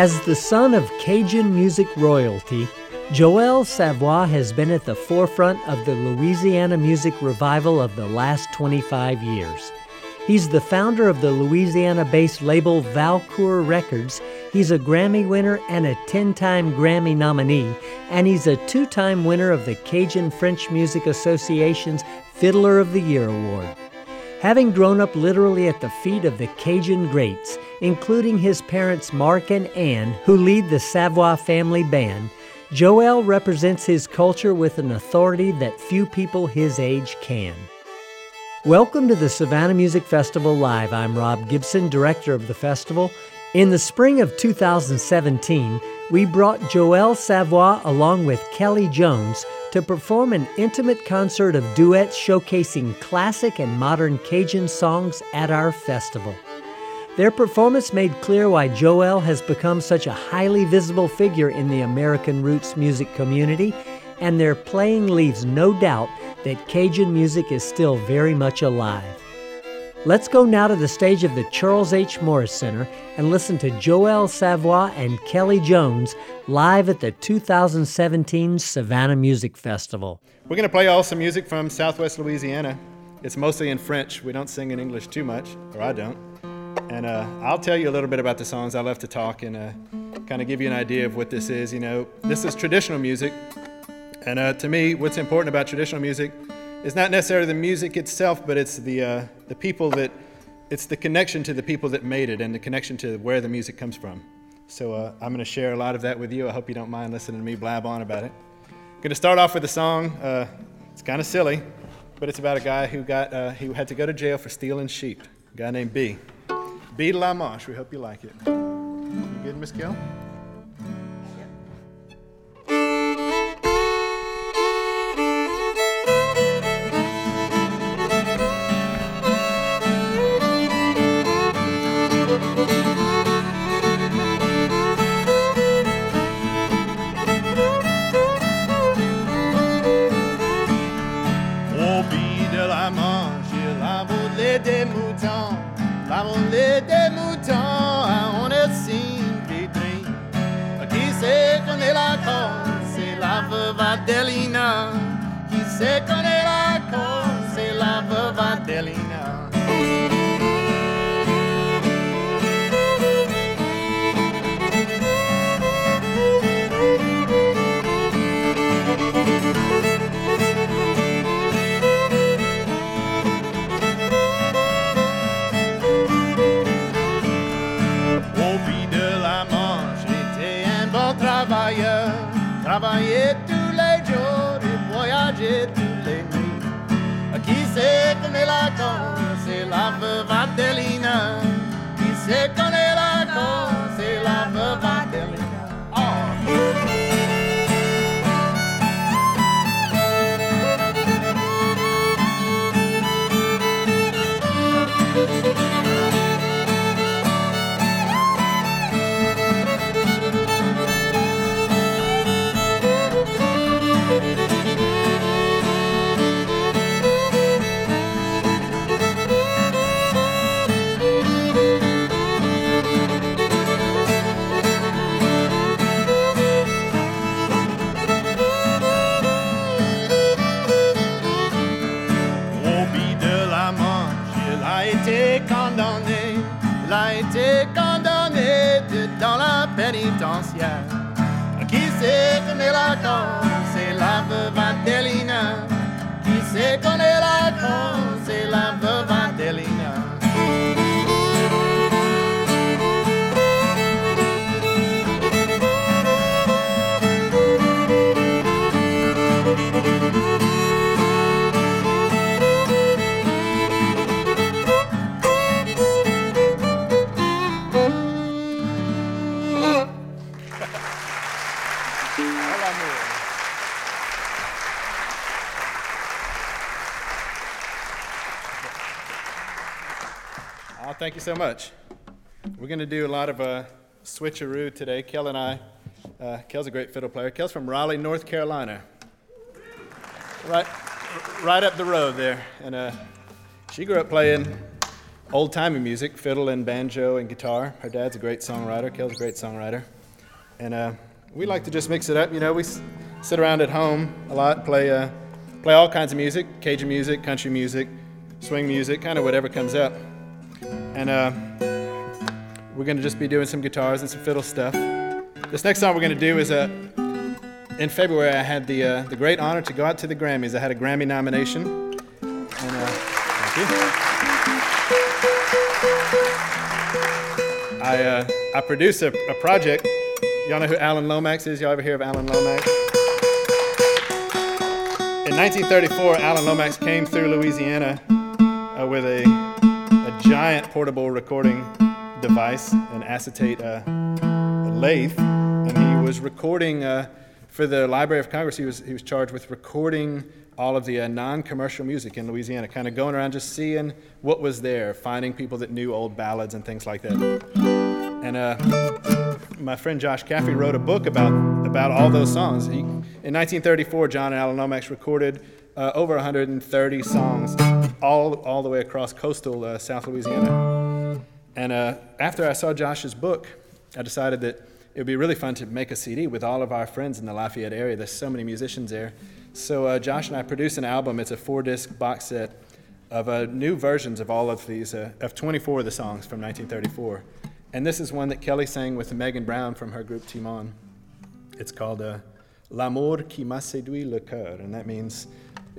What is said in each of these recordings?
As the son of Cajun music royalty, Joel Savoy has been at the forefront of the Louisiana music revival of the last 25 years. He's the founder of the Louisiana based label Valcour Records. He's a Grammy winner and a 10 time Grammy nominee, and he's a two time winner of the Cajun French Music Association's Fiddler of the Year Award. Having grown up literally at the feet of the Cajun greats, including his parents Marc and Ann, who lead the Savoy family band, Joel represents his culture with an authority that few people his age can. Welcome to the Savannah Music Festival Live. I'm Rob Gibson, director of the festival. In the spring of 2017, we brought Joel Savoy along with Kelli Jones to perform an intimate concert of duets showcasing classic and modern Cajun songs at our festival. Their performance made clear why Joel has become such a highly visible figure in the American roots music community, and their playing leaves no doubt that Cajun music is still very much alive. Let's go now to the stage of the Charles H. Morris Center and listen to Joel Savoy and Kelli Jones live at the 2017 Savannah Music Festival. We're going to play all some music from Southwest Louisiana. It's mostly in French. We don't sing in English too much, or I don't. And uh, I'll tell you a little bit about the songs. I love to talk and uh, kind of give you an idea of what this is. You know, this is traditional music. And uh, to me, what's important about traditional music is not necessarily the music itself, but it's the, uh, the people that, it's the connection to the people that made it and the connection to where the music comes from. So uh, I'm going to share a lot of that with you. I hope you don't mind listening to me blab on about it. I'm going to start off with a song. Uh, it's kind of silly, but it's about a guy who, got, who had to go to jail for stealing sheep, a guy named B. Be La Manche. We hope you like it. You good, Miss Kell? se conerà con se la vadelina. Au de la manche, j'étais un bon travailleur, travaillais tout les nuits. Qui sait connaît la cause, c'est la veuve Adelina. Qui sait connaît la cause, thank you so much. We're going to do a lot of uh, switcheroo today. Kel and I, uh, Kel's a great fiddle player. Kel's from Raleigh, North Carolina. Right, right up the road there. And uh, she grew up playing old timey music, fiddle and banjo and guitar. Her dad's a great songwriter. Kel's a great songwriter. And uh, we like to just mix it up. You know, we s- sit around at home a lot, play, uh, play all kinds of music Cajun music, country music, swing music, kind of whatever comes up. And uh, we're going to just be doing some guitars and some fiddle stuff. This next song we're going to do is uh, in February, I had the, uh, the great honor to go out to the Grammys. I had a Grammy nomination. And, uh, thank you. I, uh, I produced a, a project. Y'all know who Alan Lomax is? Y'all ever hear of Alan Lomax? In 1934, Alan Lomax came through Louisiana uh, with a, a giant portable recording device, an acetate uh, lathe, and he was recording uh, for the Library of Congress. He was, he was charged with recording all of the uh, non commercial music in Louisiana, kind of going around just seeing what was there, finding people that knew old ballads and things like that. And uh, my friend Josh Caffery wrote a book about, about all those songs. He, in 1934, John and Alan Lomax recorded uh, over 130 songs all, all the way across coastal uh, South Louisiana. And uh, after I saw Josh's book, I decided that it would be really fun to make a CD with all of our friends in the Lafayette area. There's so many musicians there. So uh, Josh and I produced an album. It's a four-disc box set of uh, new versions of all of these, uh, of 24 of the songs from 1934. And this is one that Kelli sang with Megan Brown from her group T'Monde. It's called L'amour qui m'a séduit le cœur, and that means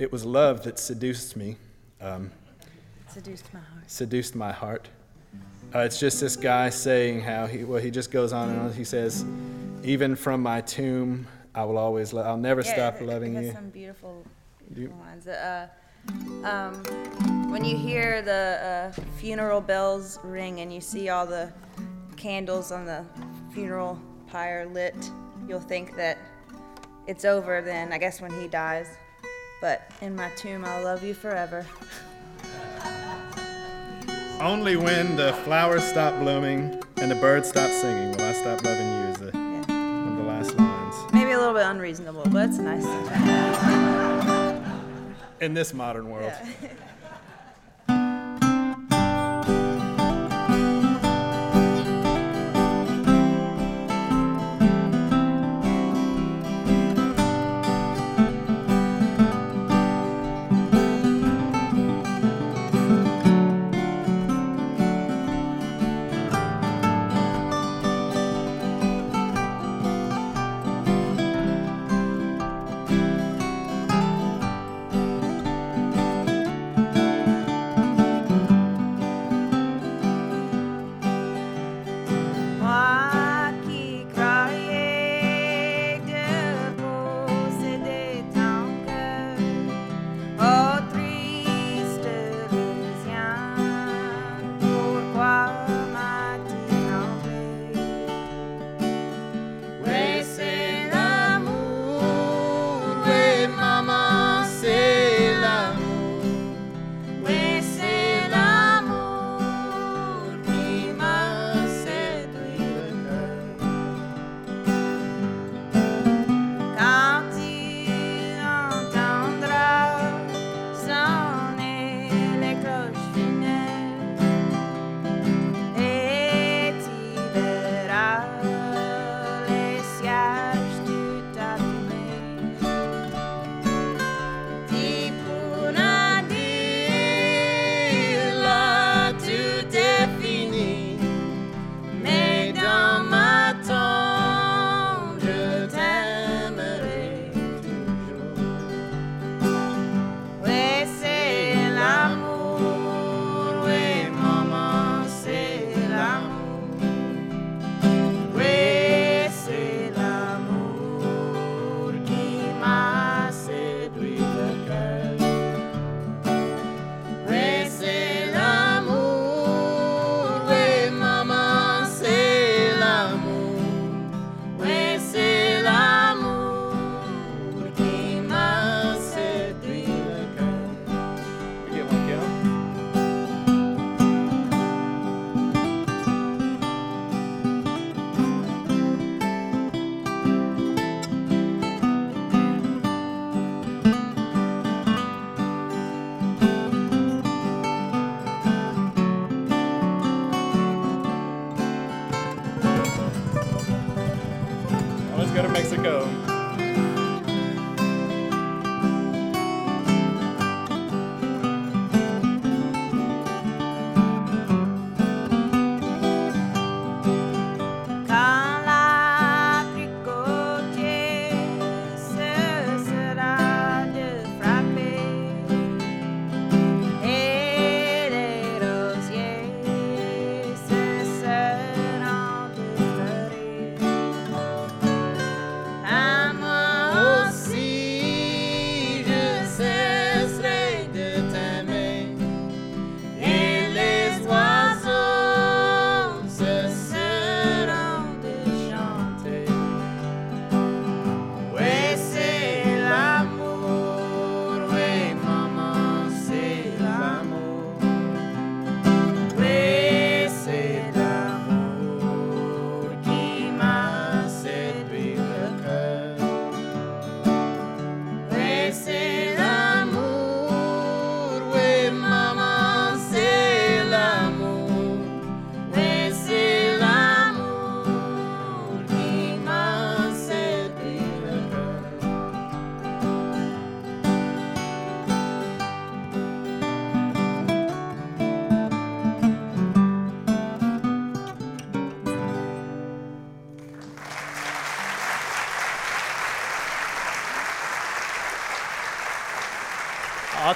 it was love that seduced me, um, Seduced my heart. seduced my heart. Uh, it's just this guy saying how he, well, he just goes on and on. He says, even from my tomb, I will always, lo- I'll never stop it- loving you. some beautiful, You- beautiful lines. Uh, um, when you hear the uh, funeral bells ring and you see all the candles on the funeral pyre lit, you'll think that it's over then, I guess, when he dies. But in my tomb, I'll love you forever. Only when the flowers stop blooming and the birds stop singing will I stop loving you is the, Yeah. one of the last lines. Maybe a little bit unreasonable, but it's nice. In this modern world. Yeah.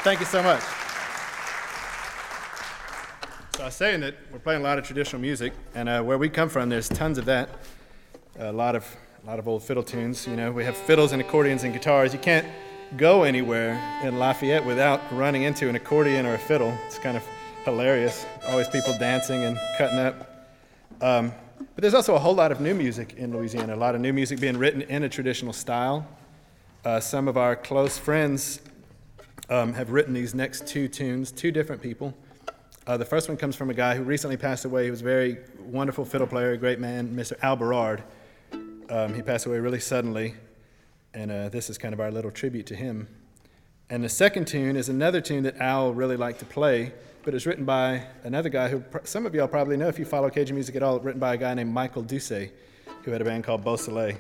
thank you so much. So I was saying that we're playing a lot of traditional music, and uh, where we come from, there's tons of that. A lot of a lot of old fiddle tunes. You know, we have fiddles and accordions and guitars. You can't go anywhere in Lafayette without running into an accordion or a fiddle. It's kind of hilarious. Always people dancing and cutting up. Um, but there's also a whole lot of new music in Louisiana. A lot of new music being written in a traditional style. Uh, some of our close friends um, have written these next two tunes, two different people. Uh, the first one comes from a guy who recently passed away. He was a very wonderful fiddle player, great man, Mr. Al Berard. Um, he passed away really suddenly, and uh, this is kind of our little tribute to him. And the second tune is another tune that Al really liked to play, but it's written by another guy who pr- some of y'all probably know if you follow Cajun music at all, written by a guy named Michael Doucet, who had a band called Beau Soleil.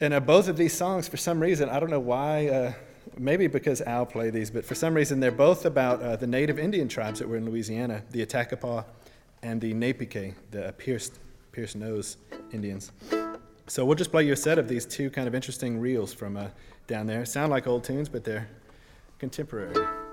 And uh, both of these songs, for some reason, I don't know why, uh, maybe because Al played these, but for some reason, they're both about uh, the native Indian tribes that were in Louisiana, the Attakapaw and the Napique, the uh, pierced, pierced nose Indians. So we'll just play you a set of these two kind of interesting reels from uh, down there. Sound like old tunes, but they're contemporary.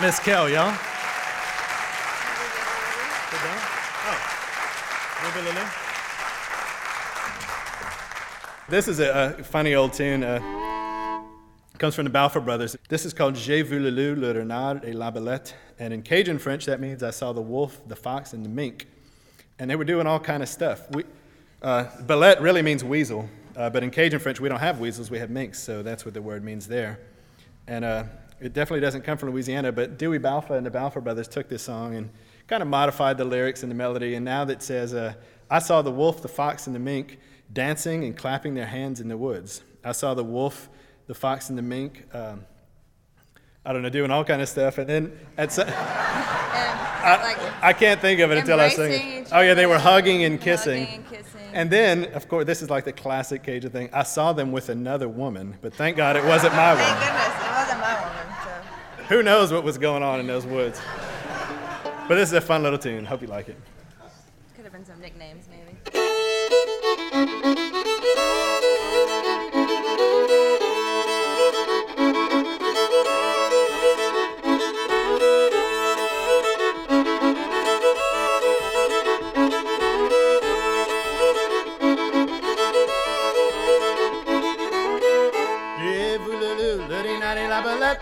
Miss Kell, y'all? This is a, a funny old tune. Uh, comes from the Balfa Brothers. This is called J'ai vu le loup, le renard et la belette. And in Cajun French, that means I saw the wolf, the fox, and the mink. And they were doing all kind of stuff. We, uh, belette really means weasel, uh, but in Cajun French, we don't have weasels, we have minks, so that's what the word means there. And uh, it definitely doesn't come from Louisiana, but Dewey Balfa and the Balfa Brothers took this song and kind of modified the lyrics and the melody. And now that says, uh, I saw the wolf, the fox, and the mink dancing and clapping their hands in the woods. I saw the wolf, the fox, and the mink. Um, I don't know, doing all kind of stuff, and then at some, I, I can't think of it until I sing it. Oh yeah, they were hugging and kissing. Hugging and kissing. And then, of course, this is like the classic Cajun thing. I saw them with another woman, but thank God it wasn't my Thank goodness it wasn't my woman. Who knows what was going on in those woods? But this is a fun little tune. Hope you like it. Could have been some nicknames,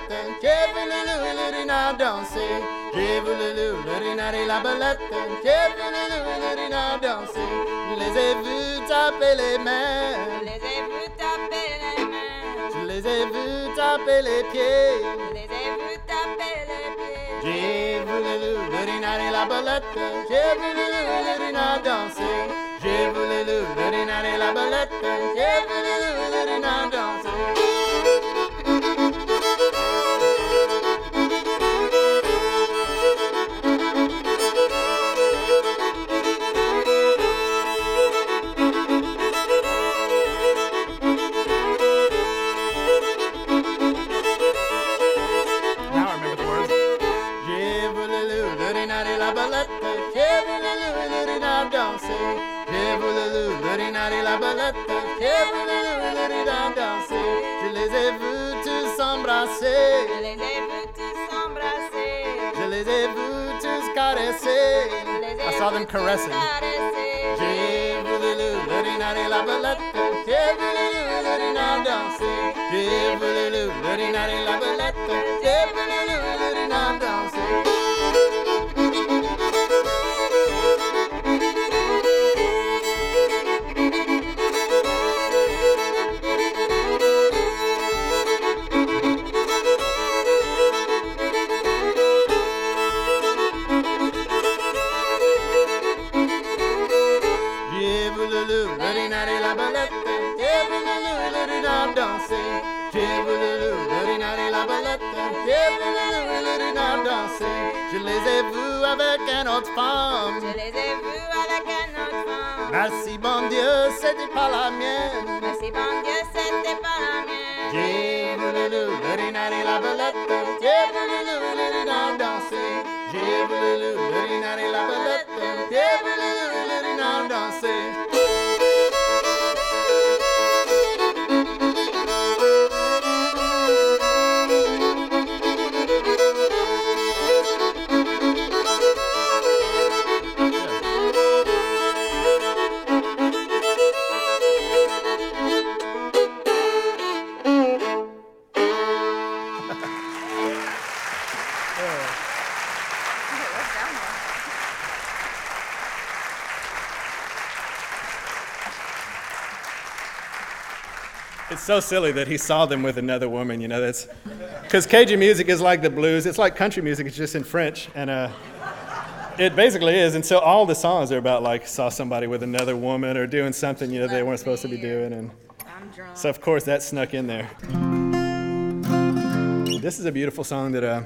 belette. J'ai vu le loup et le renard danser. J'ai vu le loup, le renard et la belette. J'ai vu le loup et le renard danser. Je les ai vus taper les mains. Je les ai vus taper les mains. Je les ai vus taper les pieds. Je les ai vus taper les pieds. J'ai vu le loup, le renard et la belette. J'ai vu le loup et le renard danser. J'ai vu le loup, le renard et la belette. J'ai vu le loup et le renard danser. La belette. J'ai vu le loup et le renard danser. Je les ai vus tous s'embrasser. Je les ai vus tous s'embrasser. Je les ai vus tous caresser. Je les ai I saw them caressing. J'ai le loup, le renard la belette. J'ai le loup le renard danser. J'ai le loup, le renard la belette. J'ai le loup le renard danser. Autre femme. Je les ai vus avec un autre femme. Merci bon Dieu, c'était pas la mienne. Merci bon Dieu, c'était pas la mienne. J'ai vu le la belette. J'ai vu le danser. J'ai vu le la belette. J'ai vu le danser. So silly that he saw them with another woman. You know, that's because Cajun music is like the blues. It's like country music. It's just in French, and uh, it basically is. And so all the songs are about like saw somebody with another woman or doing something you know they weren't supposed to be doing, and so of course that snuck in there. This is a beautiful song that uh,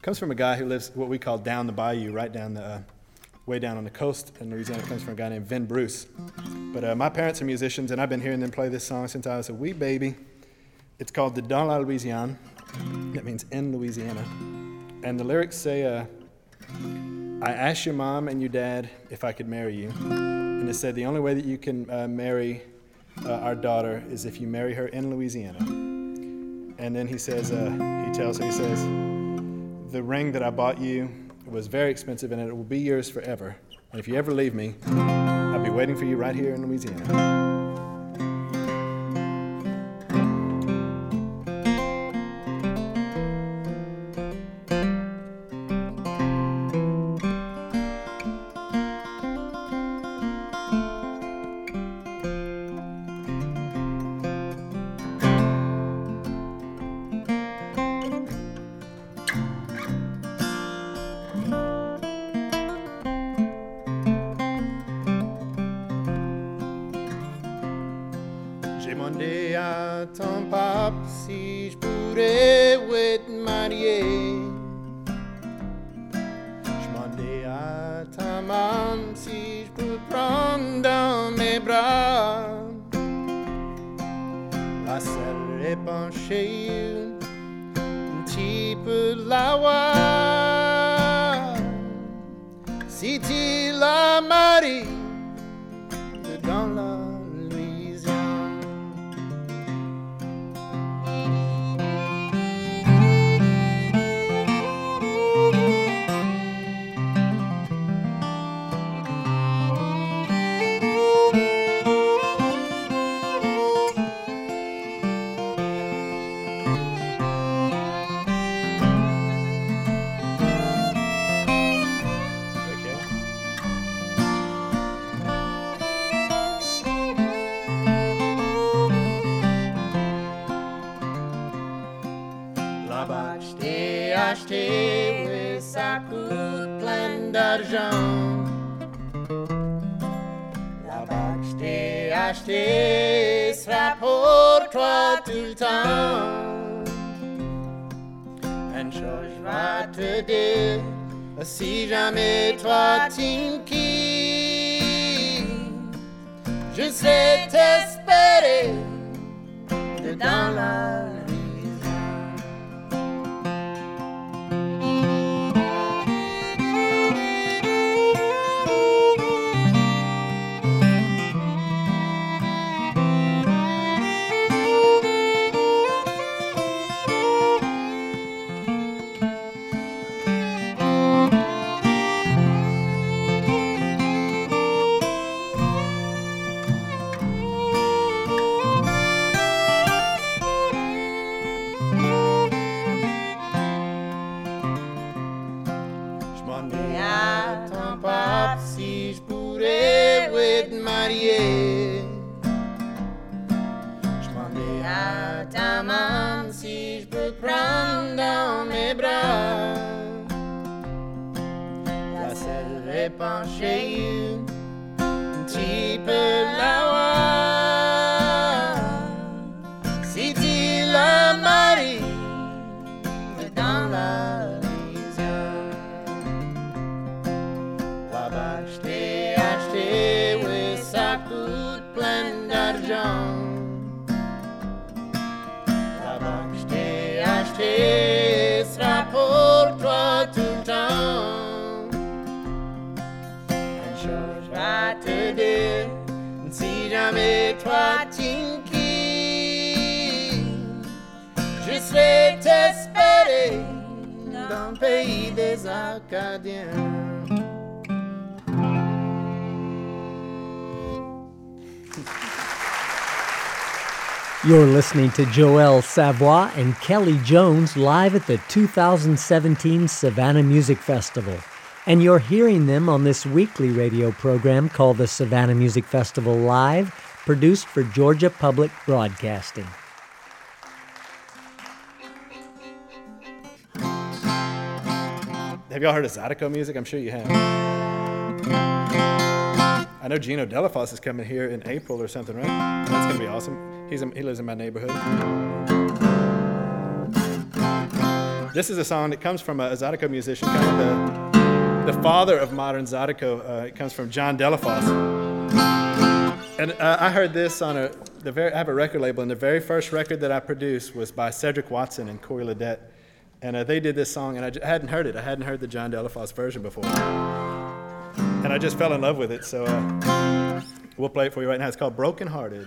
comes from a guy who lives what we call down the bayou, right down the uh, way down on the coast in Louisiana. Comes from a guy named Vin Bruce. But uh, my parents are musicians, and I've been hearing them play this song since I was a wee baby. It's called the Dans la Louisiane." That means in Louisiana. And the lyrics say, uh, "I asked your mom and your dad if I could marry you, and it said the only way that you can uh, marry uh, our daughter is if you marry her in Louisiana." And then he says, uh, he tells her, he says, the ring that I bought you was very expensive and it will be yours forever. And if you ever leave me, I'll be waiting for you right here in Louisiana. Acheté peut prendre dans mes bras. La selle est penchée, tu peux l'avoir. Pays des Acadiens. You're listening to Joel Savoy and Kelli Jones live at the 2017 Savannah Music Festival. And you're hearing them on this weekly radio program called the Savannah Music Festival Live, produced for Georgia Public Broadcasting. Have y'all heard of Zydeco music? I'm sure you have. I know Geno Delafose is coming here in April or something, right? That's gonna be awesome. He's he lives in my neighborhood. This is a song that comes from a, a Zydeco musician, kind of the, the father of modern Zydeco. Uh, it comes from John Delafose. And uh, I heard this on a, the very, I have a record label, and the very first record that I produced was by Cedric Watson and Corey Ledet. And uh, they did this song, and I j- hadn't heard it. I hadn't heard the John Delafose version before. And I just fell in love with it, so uh, we'll play it for you right now. It's called Broken Hearted.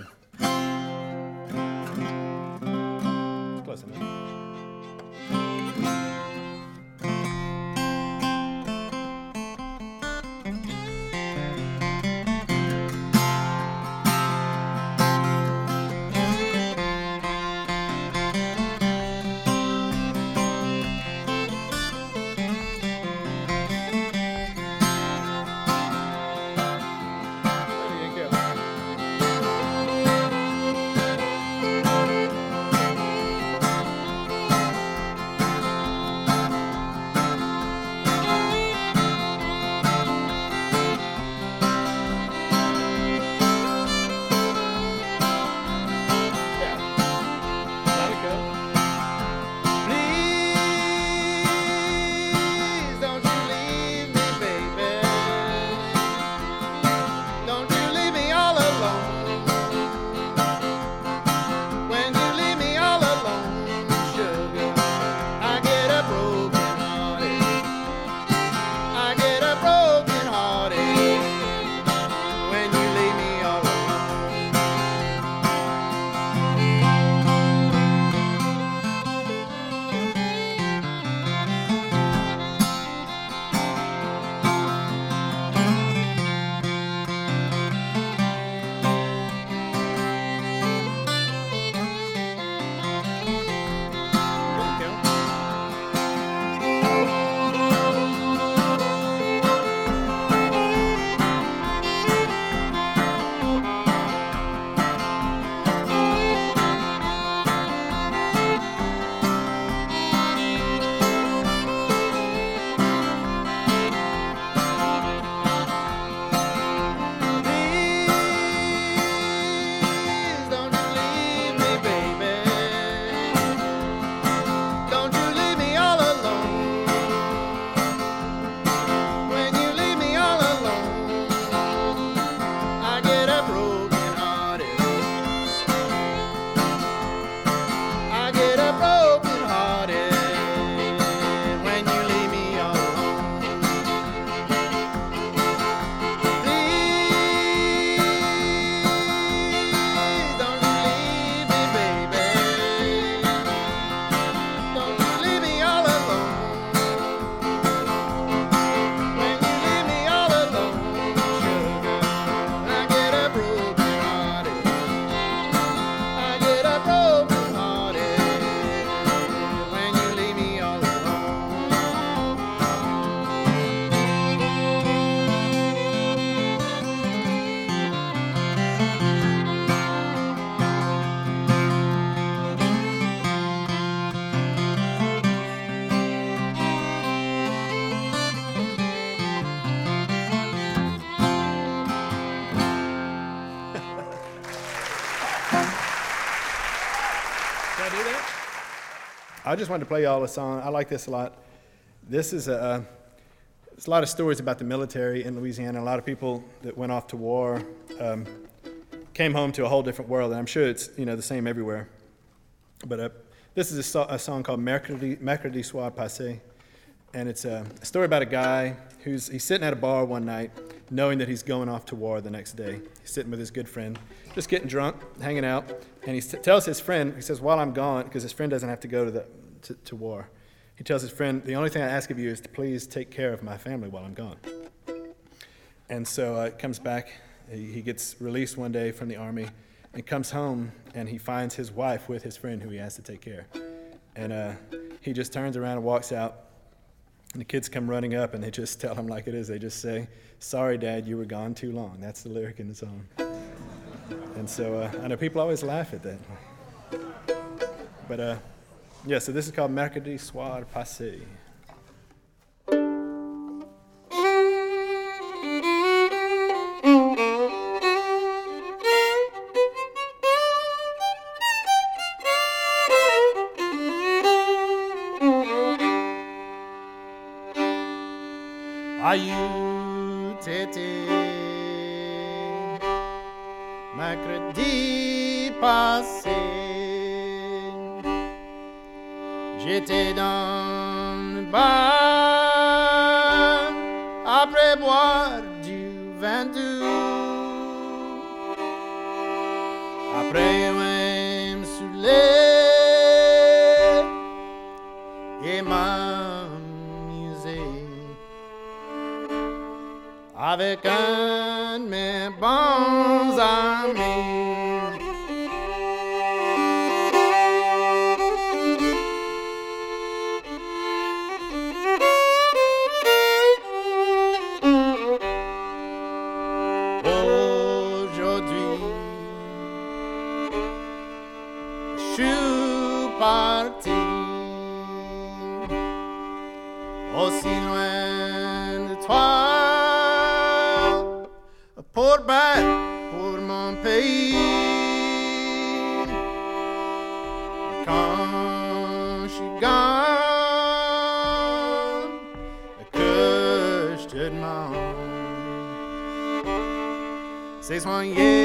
I just wanted to play y'all a song. I like this a lot. This is a, there's a lot of stories about the military in Louisiana. A lot of people that went off to war um, came home to a whole different world, and I'm sure it's you know the same everywhere. But uh, this is a, so- a, song called Mercredi, Soir Passé, and it's a, a story about a guy who's he's sitting at a bar one night, knowing that he's going off to war the next day. He's sitting with his good friend, just getting drunk, hanging out, and he tells his friend, he says, "While I'm gone, because his friend doesn't have to go to the to, to war." He tells his friend, The only thing I ask of you is to please take care of my family while I'm gone. And so uh, comes back. He, he gets released one day from the army and comes home and he finds his wife with his friend who he has to take care. And uh, he just turns around and walks out. And the kids come running up and they just tell him like it is. They just say, Sorry, Dad, you were gone too long. That's the lyric in the song. And so uh, I know people always laugh at that. But uh, yeah, so this is called Mercredi Soir Passé. Aussi loin de toi. Pour battre pour mon pays. Quand je suis gone, que je te demande, c'est soigner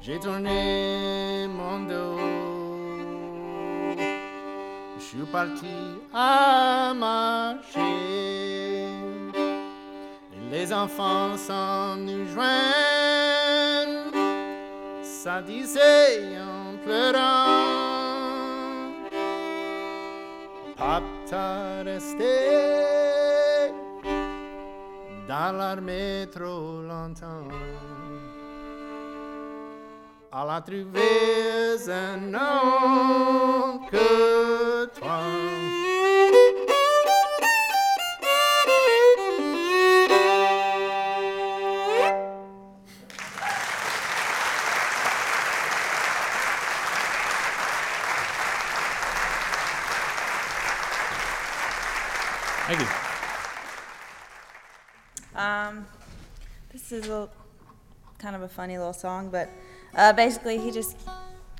J'ai tourné mon dos, je suis parti à marcher. Les enfants sont nous joindre, ça disait en pleurant. Papa t'as resté dans l'armée trop longtemps. alla trouvés non que toi. Thank you. Um, this is a kind of a funny little song, but uh, basically he just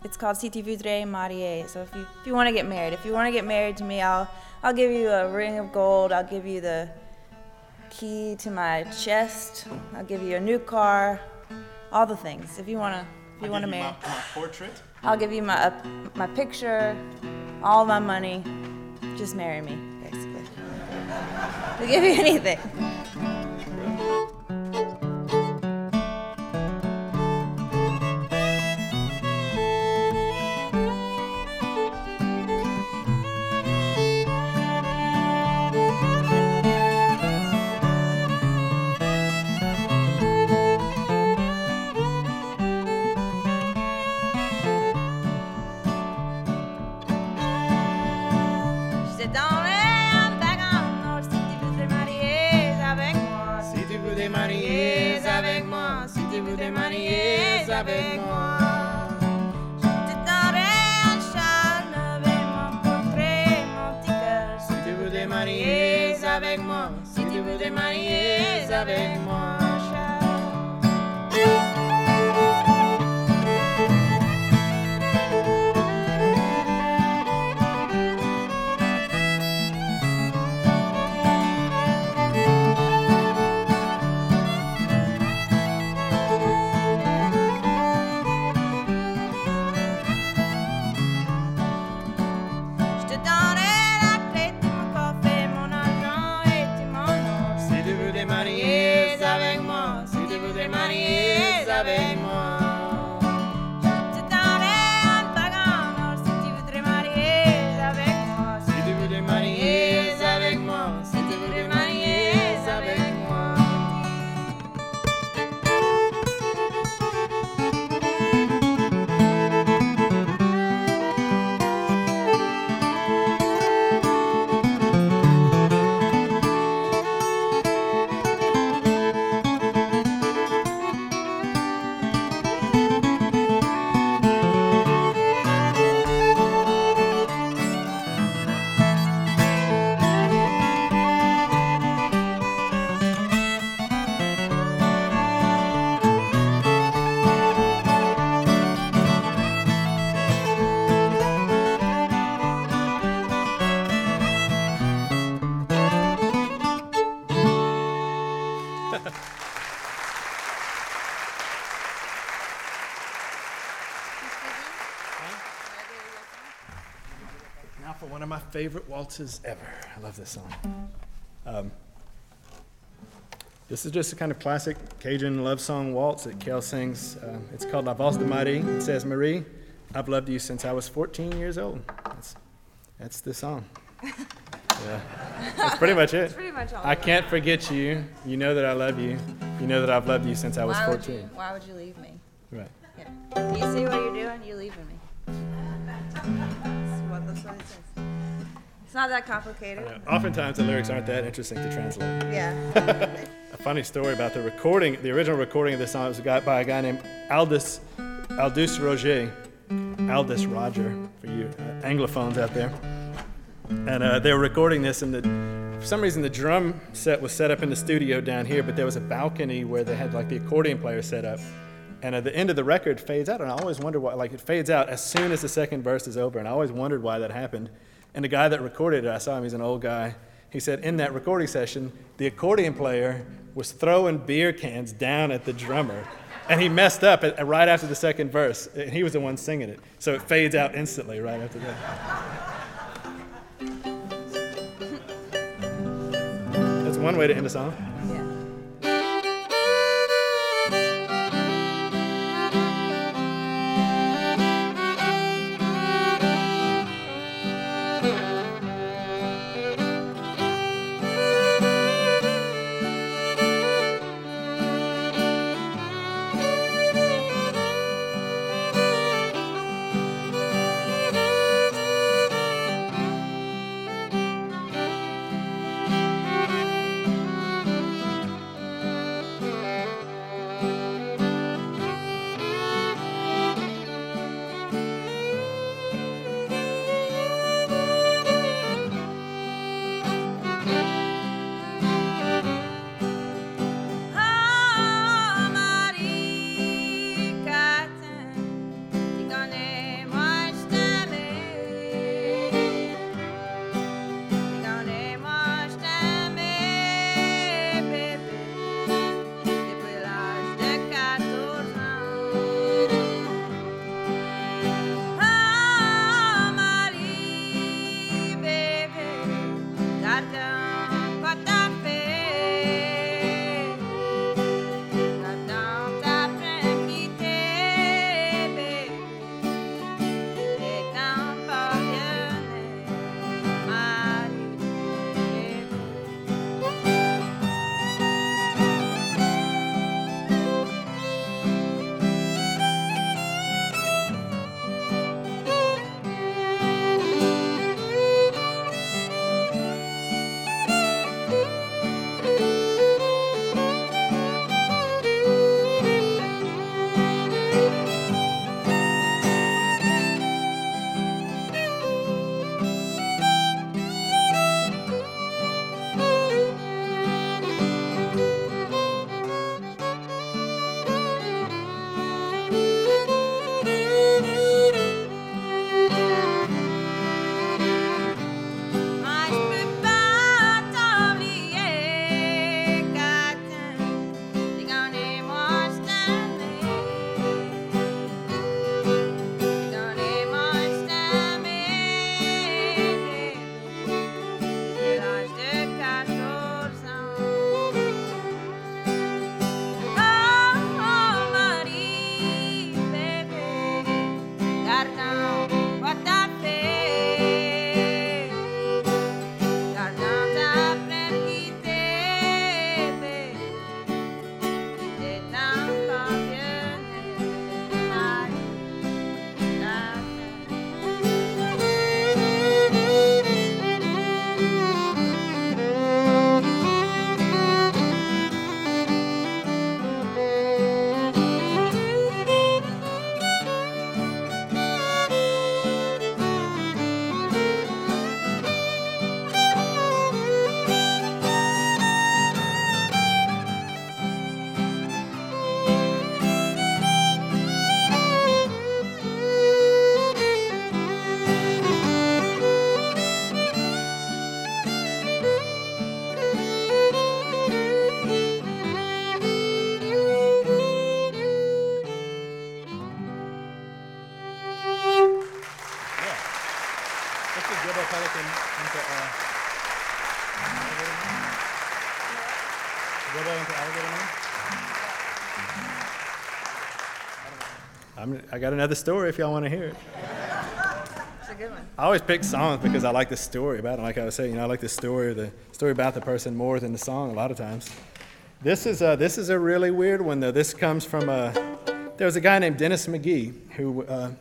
it's called Si tu voudrais marier. So if you if you want to get married, if you want to get married to me, I'll I'll give you a ring of gold. I'll give you the key to my chest. I'll give you a new car, all the things. If you wanna if you wanna marry, my, my portrait. I'll give you my uh, my picture, all my money. Just marry me, basically. I'll give you anything. Je t'enverrai un bague en or si tu voudrais marier avec moi. Si tu voudrais marier avec moi, si tu voudrais marier avec moi. Je t'enverrai un châle et mon portrait, mon petit cœur. Si tu voudrais marier avec moi, si tu voudrais marier avec moi. One of my favorite waltzes ever. I love this song. Um, this is just a kind of classic Cajun love song waltz that Kel sings. Uh, it's called La Valse de Marie. It says, Marie, I've loved you since I was 14 years old. That's, that's the song. Yeah. That's pretty much it. pretty much all I can't forget you. You know that I love you. You know that I've loved you since I was Why would 14. you? Why would you leave me? Right. Yeah. You see what you're doing? You're leaving me. That's what, that's what it says. It's not that complicated. Uh, oftentimes the lyrics aren't that interesting to translate. Yeah. A funny story about the recording, the original recording of this song was got by a guy named Aldus, Aldus Roger, Aldus Roger for you uh, Anglophones out there. And uh, they were recording this, and the, for some reason the drum set was set up in the studio down here, but there was a balcony where they had like the accordion player set up. And at the end of the record fades out, and I always wonder why, like it fades out as soon as the second verse is over, and I always wondered why that happened. And the guy that recorded it, I saw him, he's an old guy. He said in that recording session, the accordion player was throwing beer cans down at the drummer, and he messed up at, right after the second verse, and he was the one singing it. So it fades out instantly right after that. That's one way to end a song. I got another story if y'all want to hear it. It's a good one. I always pick songs because I like the story about it. Like I was saying, you know, I like the story, the story about the person more than the song a lot of times. This is a, this is a really weird one though. This comes from a there was a guy named Dennis McGee who uh,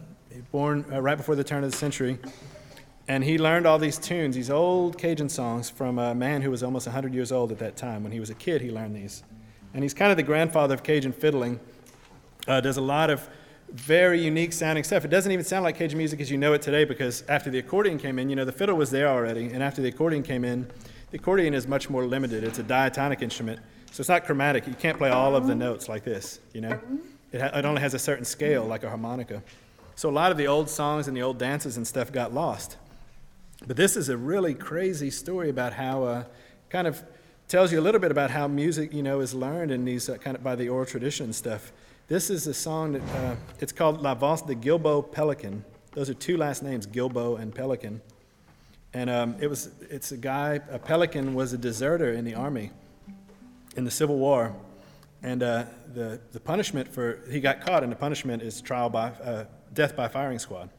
born uh, right before the turn of the century, and he learned all these tunes, these old Cajun songs from a man who was almost 100 years old at that time. When he was a kid, he learned these, and he's kind of the grandfather of Cajun fiddling. Uh, does a lot of very unique sounding stuff. It doesn't even sound like Cajun music as you know it today because after the accordion came in, you know, the fiddle was there already, and after the accordion came in, the accordion is much more limited. It's a diatonic instrument, so it's not chromatic. You can't play all of the notes like this, you know. It, ha- it only has a certain scale, like a harmonica. So a lot of the old songs and the old dances and stuff got lost. But this is a really crazy story about how, uh, kind of tells you a little bit about how music, you know, is learned in these uh, kind of by the oral tradition stuff. This is a song that uh, it's called La Valse de Gilbo Pelican. Those are two last names, Gilbo and Pelican. And um, it was, it's a guy, a pelican was a deserter in the army in the Civil War. And uh, the, the punishment for, he got caught, and the punishment is trial by, uh, death by firing squad.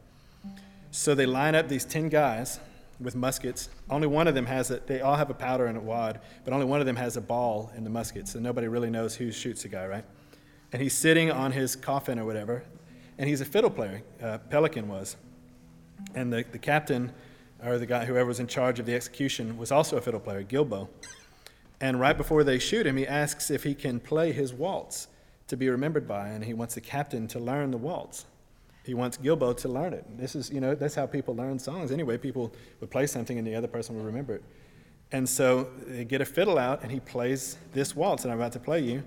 So they line up these 10 guys with muskets. Only one of them has it, they all have a powder and a wad, but only one of them has a ball in the musket, so nobody really knows who shoots the guy, right? And he's sitting on his coffin or whatever, and he's a fiddle player, uh, Pelican was. And the, the captain, or the guy, whoever was in charge of the execution, was also a fiddle player, Gilbo. And right before they shoot him, he asks if he can play his waltz to be remembered by, and he wants the captain to learn the waltz. He wants Gilbo to learn it. This is, you know, that's how people learn songs. Anyway, people would play something and the other person would remember it. And so they get a fiddle out and he plays this waltz that I'm about to play you.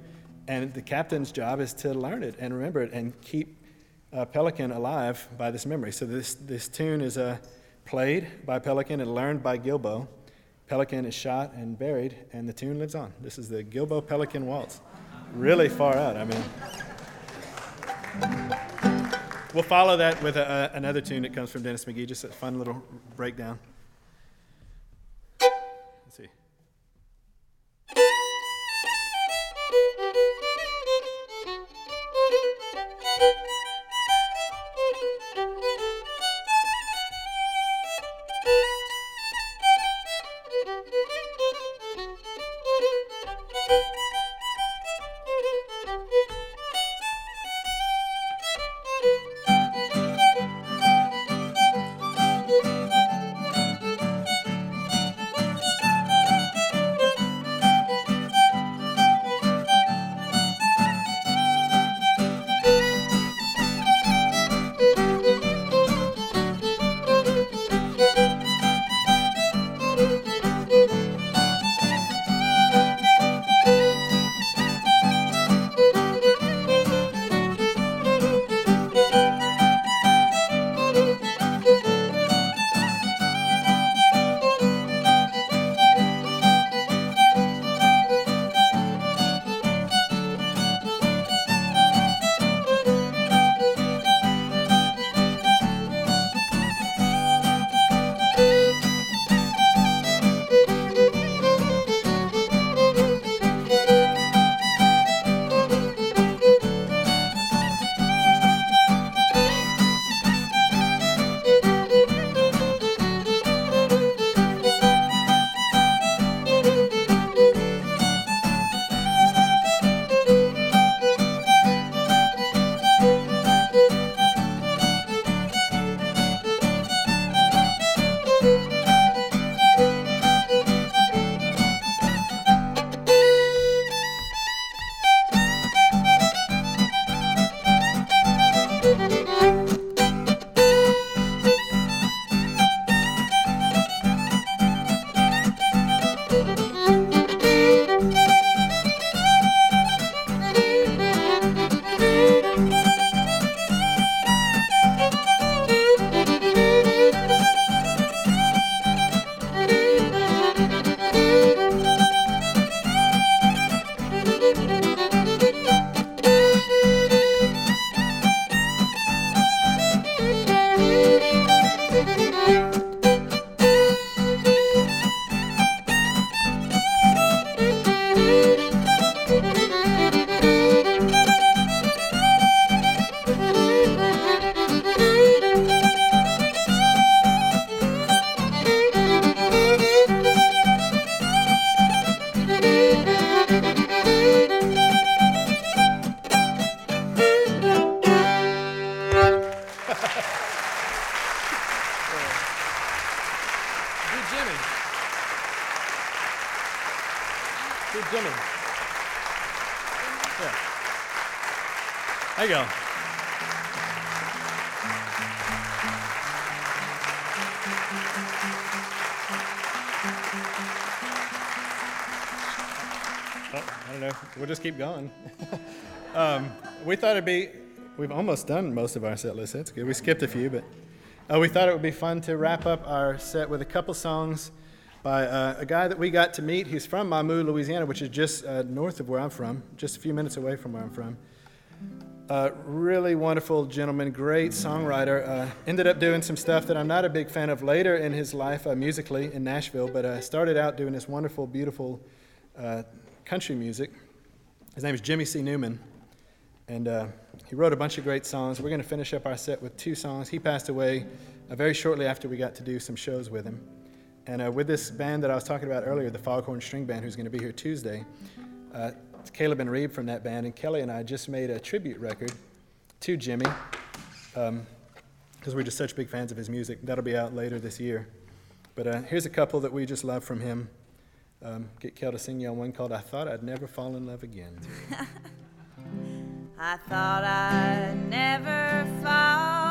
And the captain's job is to learn it and remember it and keep uh, Pelican alive by this memory. So this, this tune is uh, played by Pelican and learned by Gilbo. Pelican is shot and buried, and the tune lives on. This is the Gilbo Pelican Waltz. Really far out, I mean. We'll follow that with a, a, another tune that comes from Dennis McGee, just a fun little breakdown. Thought it'd be, we've almost done most of our set list. That's good. We skipped a few, but uh, we thought it would be fun to wrap up our set with a couple songs by uh, a guy that we got to meet. He's from Mamou, Louisiana, which is just uh, north of where I'm from, just a few minutes away from where I'm from. Uh, really wonderful gentleman, great songwriter. Uh, ended up doing some stuff that I'm not a big fan of later in his life uh, musically in Nashville, but uh, started out doing this wonderful, beautiful country music. His name is Jimmy C. Newman, and uh, he wrote a bunch of great songs. We're going to finish up our set with two songs. He passed away very shortly after we got to do some shows with him. And with this band that I was talking about earlier, the Foghorn String Band, who's going to be here Tuesday, it's Caleb and Reeb from that band, and Kelli and I just made a tribute record to Jimmy because um, we're just such big fans of his music. That'll be out later this year. But uh, here's a couple that we just love from him. Um, get Kel to sing you on one called I Thought I'd Never Fall in Love Again. I thought I'd never fall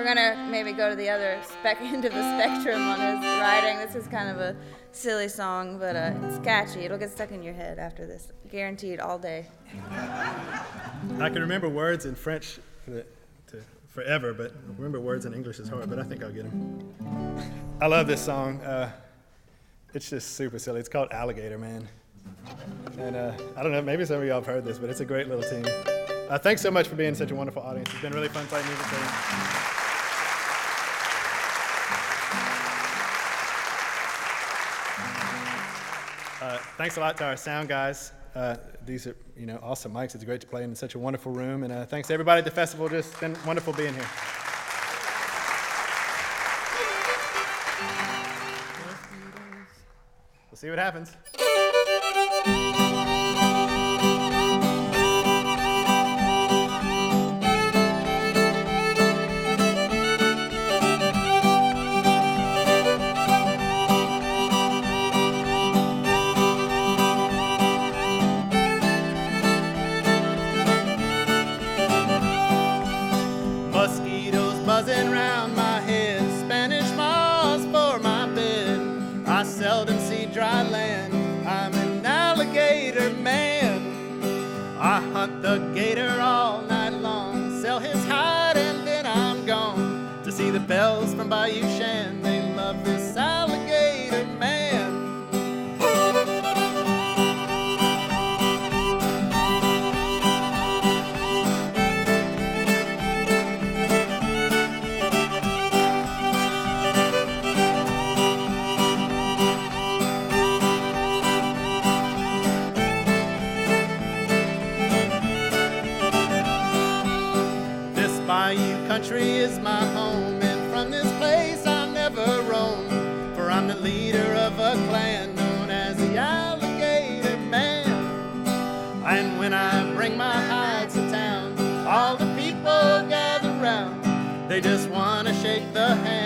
we're gonna maybe go to the other spec end of the spectrum on his writing. This is kind of a silly song, but uh, it's catchy. It'll get stuck in your head after this, guaranteed all day. I can remember words in French forever, but remember words in English is hard, but I think I'll get them. I love this song. Uh, it's just super silly. It's called Alligator Man. And uh, I don't know, maybe some of y'all have heard this, but it's a great little tune. Uh, thanks so much for being such a wonderful audience. It's been really fun playing music for you. Thanks a lot to our sound guys. Uh, these are, you know, awesome mics. It's great to play in such a wonderful room. And uh, thanks to everybody at the festival. Just been wonderful being here. We'll see what happens. Hand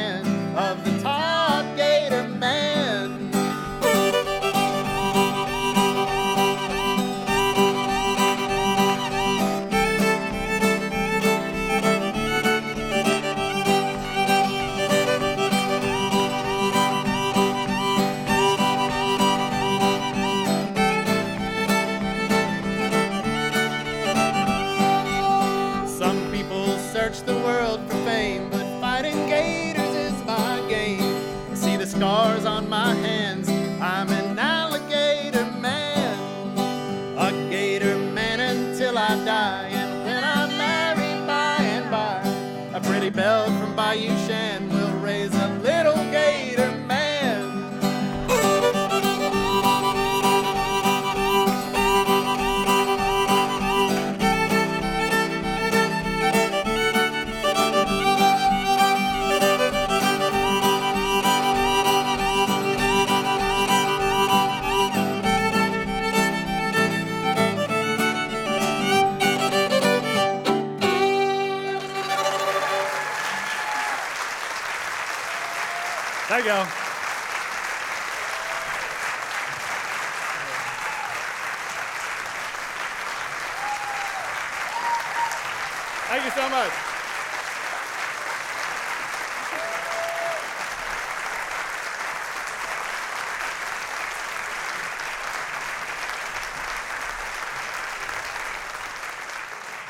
Thank you so much.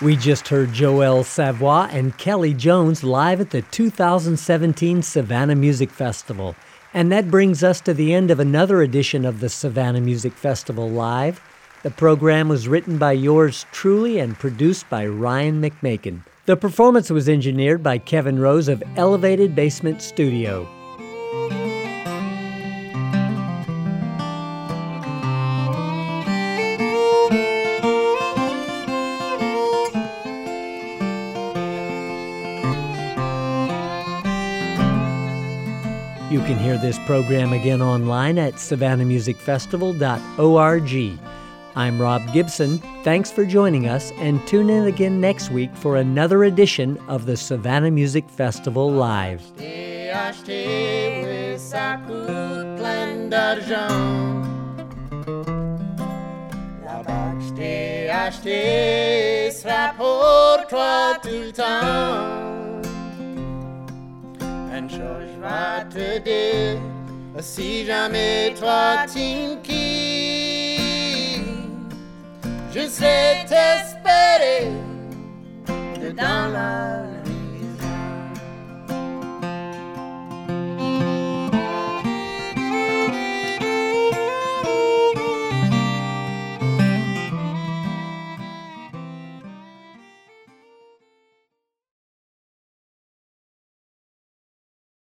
We just heard Joel Savoy and Kelli Jones live at the 2017 Savannah Music Festival. And that brings us to the end of another edition of the Savannah Music Festival Live. The program was written by yours truly and produced by Ryan McMakin. The performance was engineered by Kevin Rose of Elevated Basement Studio. You can hear this program again online at savannahmusicfestival.org. I'm Rob Gibson. Thanks for joining us, and tune in again next week for another edition of the Savannah Music Festival Live. Jamais toi je sais t'espérer. Dedans la